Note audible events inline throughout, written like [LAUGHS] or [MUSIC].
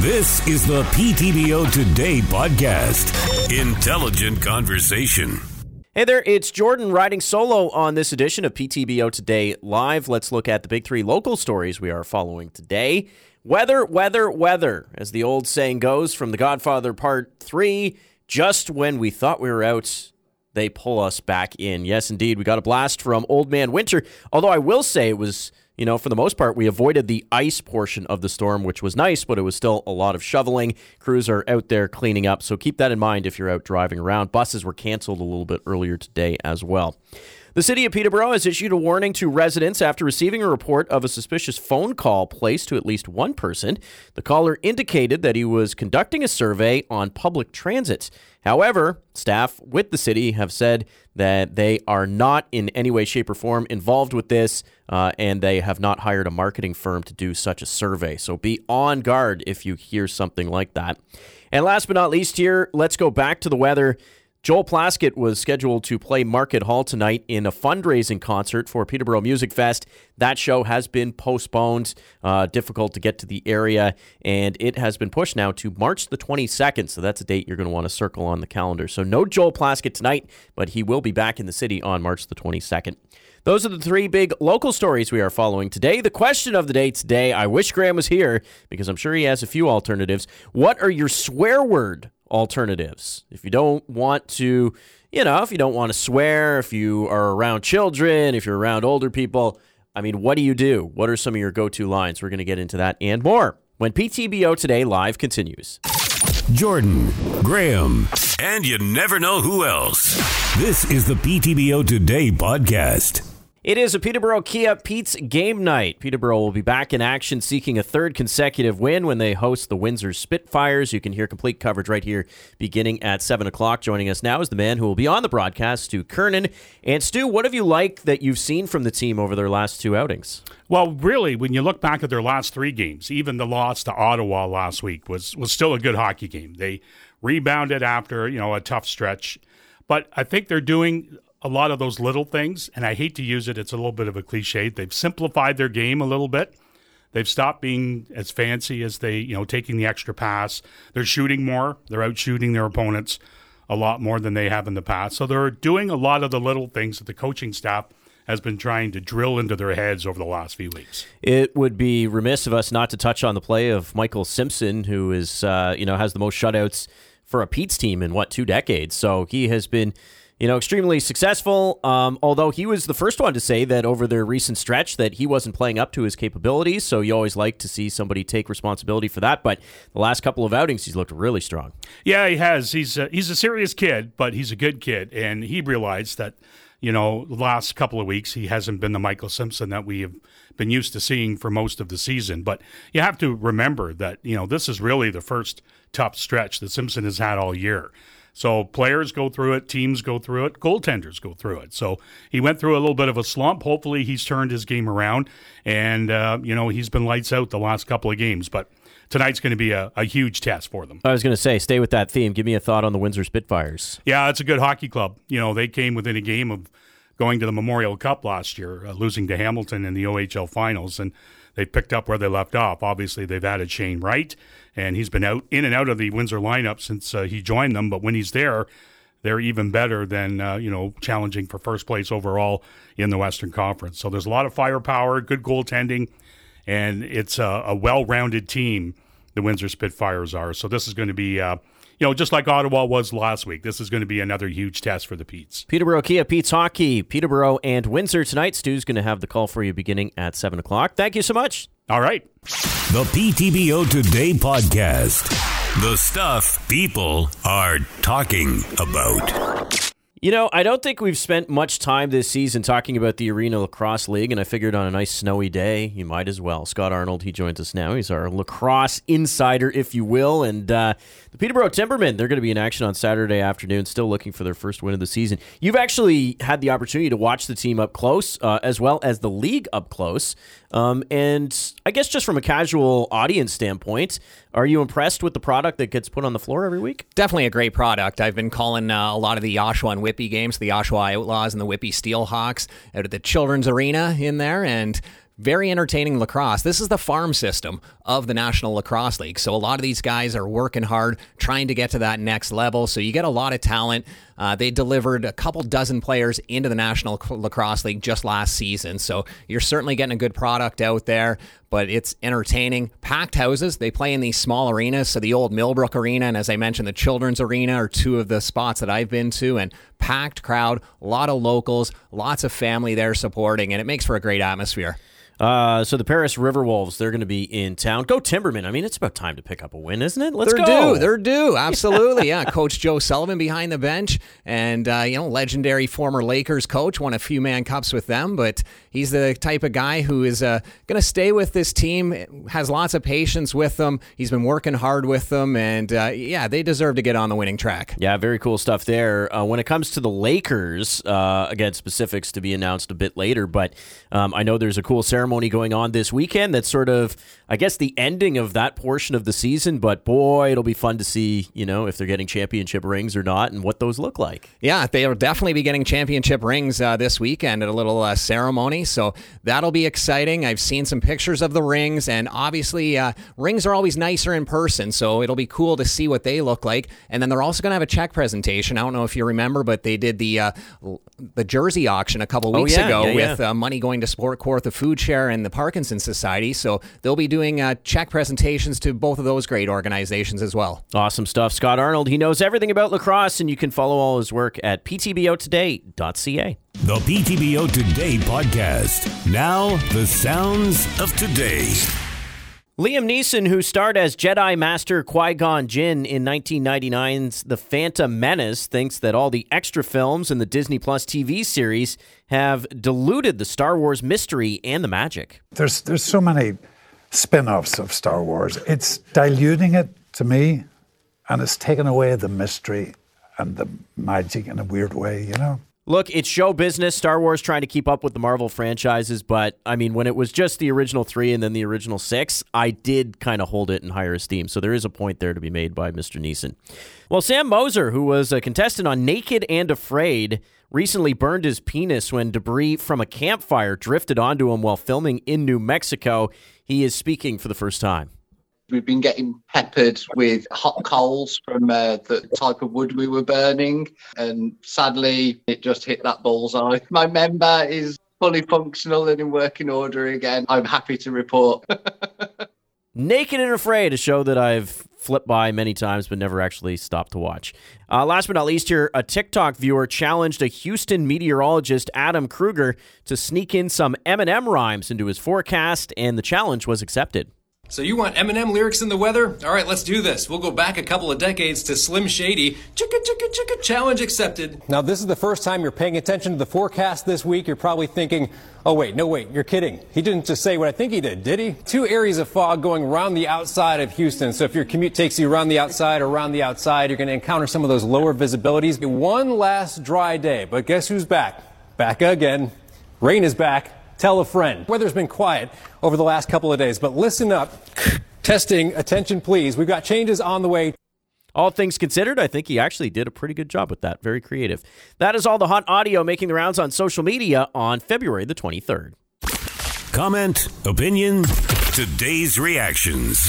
This is the PTBO Today podcast. Intelligent conversation. Hey there, it's Jordan riding solo on this edition of PTBO Today Live. Let's look at the big three local stories we are following today. Weather, weather, weather, as the old saying goes from The Godfather Part 3. Just when we thought we were out, they pull us back in. Yes, indeed, we got a blast from Old Man Winter. Although I will say it was you know, for the most part, we avoided the ice portion of the storm, which was nice, but it was still a lot of shoveling. Crews are out there cleaning up, so keep that in mind if you're out driving around. Buses were canceled a little bit earlier today as well. The city of Peterborough has issued a warning to residents after receiving a report of a suspicious phone call placed to at least one person. The caller indicated that he was conducting a survey on public transit. However, staff with the city have said that they are not in any way, shape, or form involved with this, uh, and they have not hired a marketing firm to do such a survey. So be on guard if you hear something like that. And last but not least, here, let's go back to the weather. Joel Plaskett was scheduled to play Market Hall tonight in a fundraising concert for Peterborough Music Fest. That show has been postponed, uh, difficult to get to the area, and it has been pushed now to March the 22nd. So that's a date you're going to want to circle on the calendar. So no Joel Plaskett tonight, but he will be back in the city on March the 22nd. Those are the three big local stories we are following today. The question of the day today, I wish Graham was here because I'm sure he has a few alternatives. What are your swear word alternatives. If you don't want to, you know, if you don't want to swear, if you are around children, if you're around older people, I mean, what do you do? What are some of your go to lines? We're going to get into that and more when PTBO Today Live continues. Jordan, Graham, and you never know who else. This is the PTBO Today podcast. It is a Peterborough Kia Pete's game night. Peterborough will be back in action seeking a third consecutive win when they host the Windsor Spitfires. You can hear complete coverage right here beginning at 7 o'clock. Joining us now is the man who will be on the broadcast, Stu Kernan. And Stu, what have you liked that you've seen from the team over their last two outings? Well, really, when you look back at their last three games, even the loss to Ottawa last week was, was still a good hockey game. They rebounded after, you know, a tough stretch. But I think they're doing a lot of those little things, and I hate to use it, it's a little bit of a cliche. They've simplified their game a little bit. They've stopped being as fancy as they, you know, taking the extra pass. They're shooting more. They're out shooting their opponents a lot more than they have in the past. So they're doing a lot of the little things that the coaching staff has been trying to drill into their heads over the last few weeks. It would be remiss of us not to touch on the play of Michael Simpson, who is, uh, you know, has the most shutouts for a Pete's team in what two decades. So he has been you know, extremely successful. Um, although he was the first one to say that over their recent stretch that he wasn't playing up to his capabilities. So you always like to see somebody take responsibility for that. But the last couple of outings, he's looked really strong. Yeah, he has. He's a, he's a serious kid, but he's a good kid, and he realized that. You know, the last couple of weeks, he hasn't been the Michael Simpson that we have been used to seeing for most of the season. But you have to remember that, you know, this is really the first tough stretch that Simpson has had all year. So players go through it, teams go through it, goaltenders go through it. So he went through a little bit of a slump. Hopefully, he's turned his game around, and uh, you know he's been lights out the last couple of games. But tonight's going to be a, a, huge test for them. I was going to say, stay with that theme. Give me a thought on the Windsor Spitfires. Yeah, it's a good hockey club. You know, they came within a game of going to the Memorial Cup last year, uh, losing to Hamilton in the OHL finals, and they picked up where they left off. Obviously, they've added Shane Wright and he's been out in and out of the Windsor lineup since uh, he joined them. But when he's there, they're even better than uh, you know challenging for first place overall in the Western Conference. So there's a lot of firepower, good goaltending, and it's a, a well-rounded team. The Windsor Spitfires are. So this is going to be. Uh, you know, just like Ottawa was last week, this is going to be another huge test for the Petes. Peterborough Kia Pete's Hockey, Peterborough and Windsor tonight. Stu's going to have the call for you beginning at 7 o'clock. Thank you so much. All right. The PTBO Today podcast. The stuff people are talking about. You know, I don't think we've spent much time this season talking about the Arena Lacrosse League, and I figured on a nice snowy day, you might as well. Scott Arnold, he joins us now. He's our lacrosse insider, if you will. And uh, the Peterborough Timbermen, they're going to be in action on Saturday afternoon, still looking for their first win of the season. You've actually had the opportunity to watch the team up close, uh, as well as the league up close. Um, and I guess just from a casual audience standpoint, are you impressed with the product that gets put on the floor every week? Definitely a great product. I've been calling uh, a lot of the Oshawa and Whitby games, the Oshawa Outlaws and the Whitby Steelhawks, out at the Children's Arena in there, and very entertaining lacrosse. This is the farm system of the National Lacrosse League. So a lot of these guys are working hard, trying to get to that next level. So you get a lot of talent. Uh, they delivered a couple dozen players into the National Lacrosse League just last season. So you're certainly getting a good product out there, but it's entertaining. Packed houses. They play in these small arenas. So the old Millbrook Arena and as I mentioned, the Children's Arena are two of the spots that I've been to and packed crowd, a lot of locals, lots of family there supporting, and it makes for a great atmosphere. Uh, so the Paris River Wolves, they're going to be in town. Go Timbermen. I mean, it's about time to pick up a win, isn't it? Let's they're go. due. They're due. [LAUGHS] Absolutely. yeah. Coach Joe Sullivan behind the bench, and uh, you know, legendary former Lakers coach, won a few Mann Cups with them, but he's the type of guy who is uh, going to stay with this team. Has lots of patience with them. He's been working hard with them, and uh, yeah, they deserve to get on the winning track. Yeah, very cool stuff there. Uh, when it comes to the Lakers, uh, again, specifics to be announced a bit later, but um, I know there's a cool ceremony ceremony going on this weekend that's sort of, I guess, the ending of that portion of the season. But boy, it'll be fun to see, you know, if they're getting championship rings or not and what those look like. Yeah, they'll definitely be getting championship rings uh, this weekend at a little uh, ceremony. So that'll be exciting. I've seen some pictures of the rings, and obviously, uh, rings are always nicer in person. So it'll be cool to see what they look like. And then they're also going to have a check presentation. I don't know if you remember, but they did the uh, the jersey auction a couple Oh, weeks yeah, ago yeah, with yeah. uh, money going to support Kawartha Food Share and the Parkinson Society. So they'll be doing uh, check presentations to both of those great organizations as well. Awesome stuff. Scott Arnold, he knows everything about lacrosse, and you can follow all his work at ptbotoday.ca. The PTBO Today podcast. Now, the sounds of today. Liam Neeson, who starred as Jedi Master Qui Gon Jinn in 1999's The Phantom Menace, thinks that all the extra films in the Disney Plus TV series have diluted the Star Wars mystery and the magic. There's there's so many spin-offs of Star Wars. It's diluting it to me, and it's taken away the mystery and the magic in a weird way. You know. Look, it's show business. Star Wars trying to keep up with the Marvel franchises, but I mean, when it was just the original three and then the original six, I did kind of hold it in higher esteem. So there is a point there to be made by Mr. Neeson. Well, Sam Moser, who was a contestant on Naked and Afraid, recently burned his penis when debris from a campfire drifted onto him while filming in New Mexico. He is speaking for the first time. We've been getting peppered with hot coals from uh, the type of wood we were burning, and sadly, it just hit that bullseye. My member is fully functional and in working order again. I'm happy to report. [LAUGHS] Naked and Afraid, a show that I've flipped by many times but never actually stopped to watch. Uh, last but not least, here, a TikTok viewer challenged a Houston meteorologist, Adam Kruger, to sneak in some Eminem rhymes into his forecast, and the challenge was accepted. So you want Eminem lyrics in the weather? All right, let's do this. We'll go back a couple of decades to Slim Shady. Chicka chicka chicka challenge accepted. Now, this is the first time you're paying attention to the forecast this week. You're probably thinking, oh, wait, no, wait, you're kidding. He didn't just say what I think he did, did he? Two areas of fog going around the outside of Houston. So if your commute takes you around the outside or around the outside, you're going to encounter some of those lower visibilities. One last dry day, but guess who's back? Back again. Rain is back. Tell a friend. Weather's been quiet over the last couple of days, but listen up. [LAUGHS] Testing, attention please. We've got changes on the way. All things considered, I think he actually did a pretty good job with that. Very creative. That is all the hot audio making the rounds on social media on February the 23rd. Comment, opinion, today's reactions.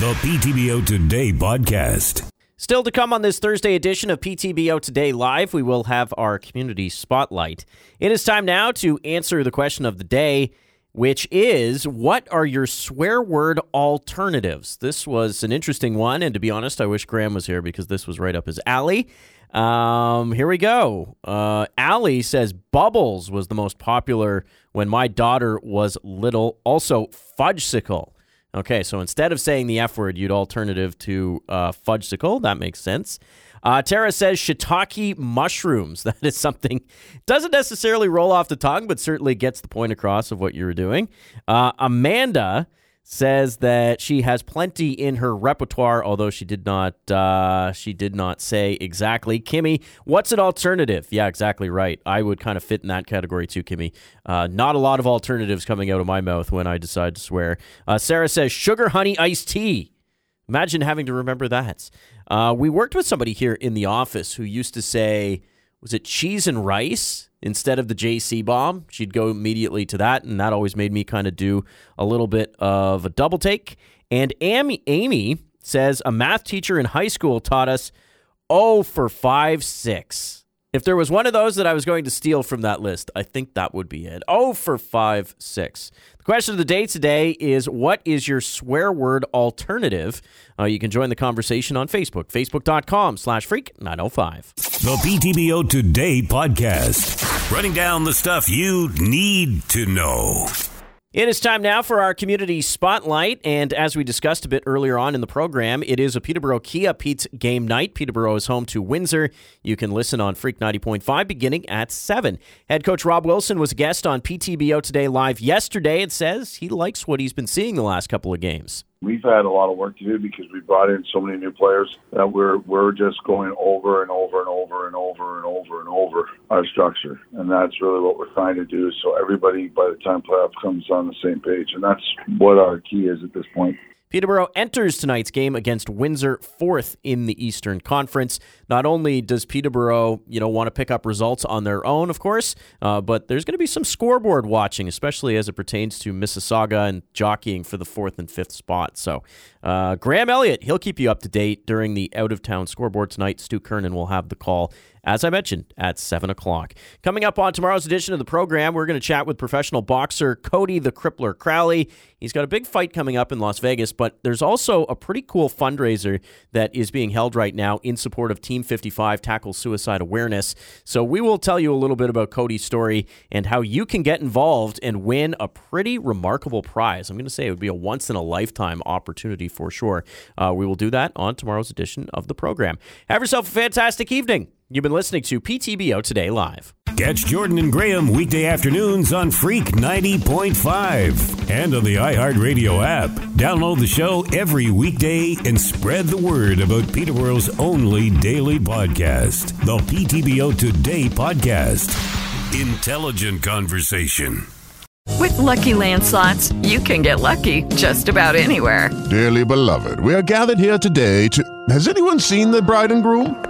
The PTBO Today podcast. Still to come on this Thursday edition of PTBO Today Live, we will have our community spotlight. It is time now to answer the question of the day, which is what are your swear word alternatives? This was an interesting one, and to be honest, I wish Graham was here because this was right up his alley. Um, here we go. Uh, Allie says bubbles was the most popular when my daughter was little. Also, fudgesicle. Okay, so instead of saying the F word, you'd alternative to uh, fudgesicle. That makes sense. Uh, Tara says shiitake mushrooms. [LAUGHS] That is something doesn't necessarily roll off the tongue, but certainly gets the point across of what you're doing. Uh, Amanda says that she has plenty in her repertoire, although she did not uh, she did not say exactly. Kimmy, what's an alternative? Yeah, exactly right. I would kind of fit in that category too, Kimmy. Uh, not a lot of alternatives coming out of my mouth when I decide to swear. Uh, Sarah says sugar honey iced tea. Imagine having to remember that. Uh, we worked with somebody here in the office who used to say, was it cheese and rice? instead of the JC bomb. She'd go immediately to that, and that always made me kind of do a little bit of a double take. And Amy, Amy says a math teacher in high school taught us oh for 5 6. If there was one of those that I was going to steal from that list, I think that would be it. Oh for 5 6. The question of the day today is what is your swear word alternative? Uh, you can join the conversation on Facebook, facebook.com slash freak 905. The PTBO Today podcast, running down the stuff you need to know. It is time now for our community spotlight. And as we discussed a bit earlier on in the program, it is a Peterborough Kia Pete's game night. Peterborough is home to Windsor. You can listen on Freak 90.5 beginning at 7. Head coach Rob Wilson was a guest on PTBO Today Live yesterday and says he likes what he's been seeing the last couple of games we've had a lot of work to do because we brought in so many new players that we're we're just going over and over and over and over and over and over our structure, and that's really what we're trying to do. So everybody, by the time playoff comes, on the same page, and that's what our key is at this point. Peterborough enters tonight's game against Windsor, fourth in the Eastern Conference. Not only does Peterborough, you know, want to pick up results on their own, of course, uh, but there's going to be some scoreboard watching, especially as it pertains to Mississauga and jockeying for the fourth and fifth spot. So, uh, Graham Elliott, he'll keep you up to date during the out of town scoreboard tonight. Stu Kernan will have the call as I mentioned, at 7 o'clock. Coming up on tomorrow's edition of the program, we're going to chat with professional boxer Cody the Crippler Crowley. He's got a big fight coming up in Las Vegas, but there's also a pretty cool fundraiser that is being held right now in support of Team 55 Tackle Suicide Awareness. So we will tell you a little bit about Cody's story and how you can get involved and win a pretty remarkable prize. I'm going to say it would be a once in a lifetime opportunity for sure. Uh, we will do that on tomorrow's edition of the program. Have yourself a fantastic evening. You've been listening to PTBO Today Live. Catch Jordan and Graham weekday afternoons on Freak 90.5 and on the iHeartRadio app. Download the show every weekday and spread the word about Peterborough's only daily podcast, the PTBO Today Podcast. Intelligent conversation. With lucky landslots, you can get lucky just about anywhere. Dearly beloved, we are gathered here today to. Has anyone seen the bride and groom?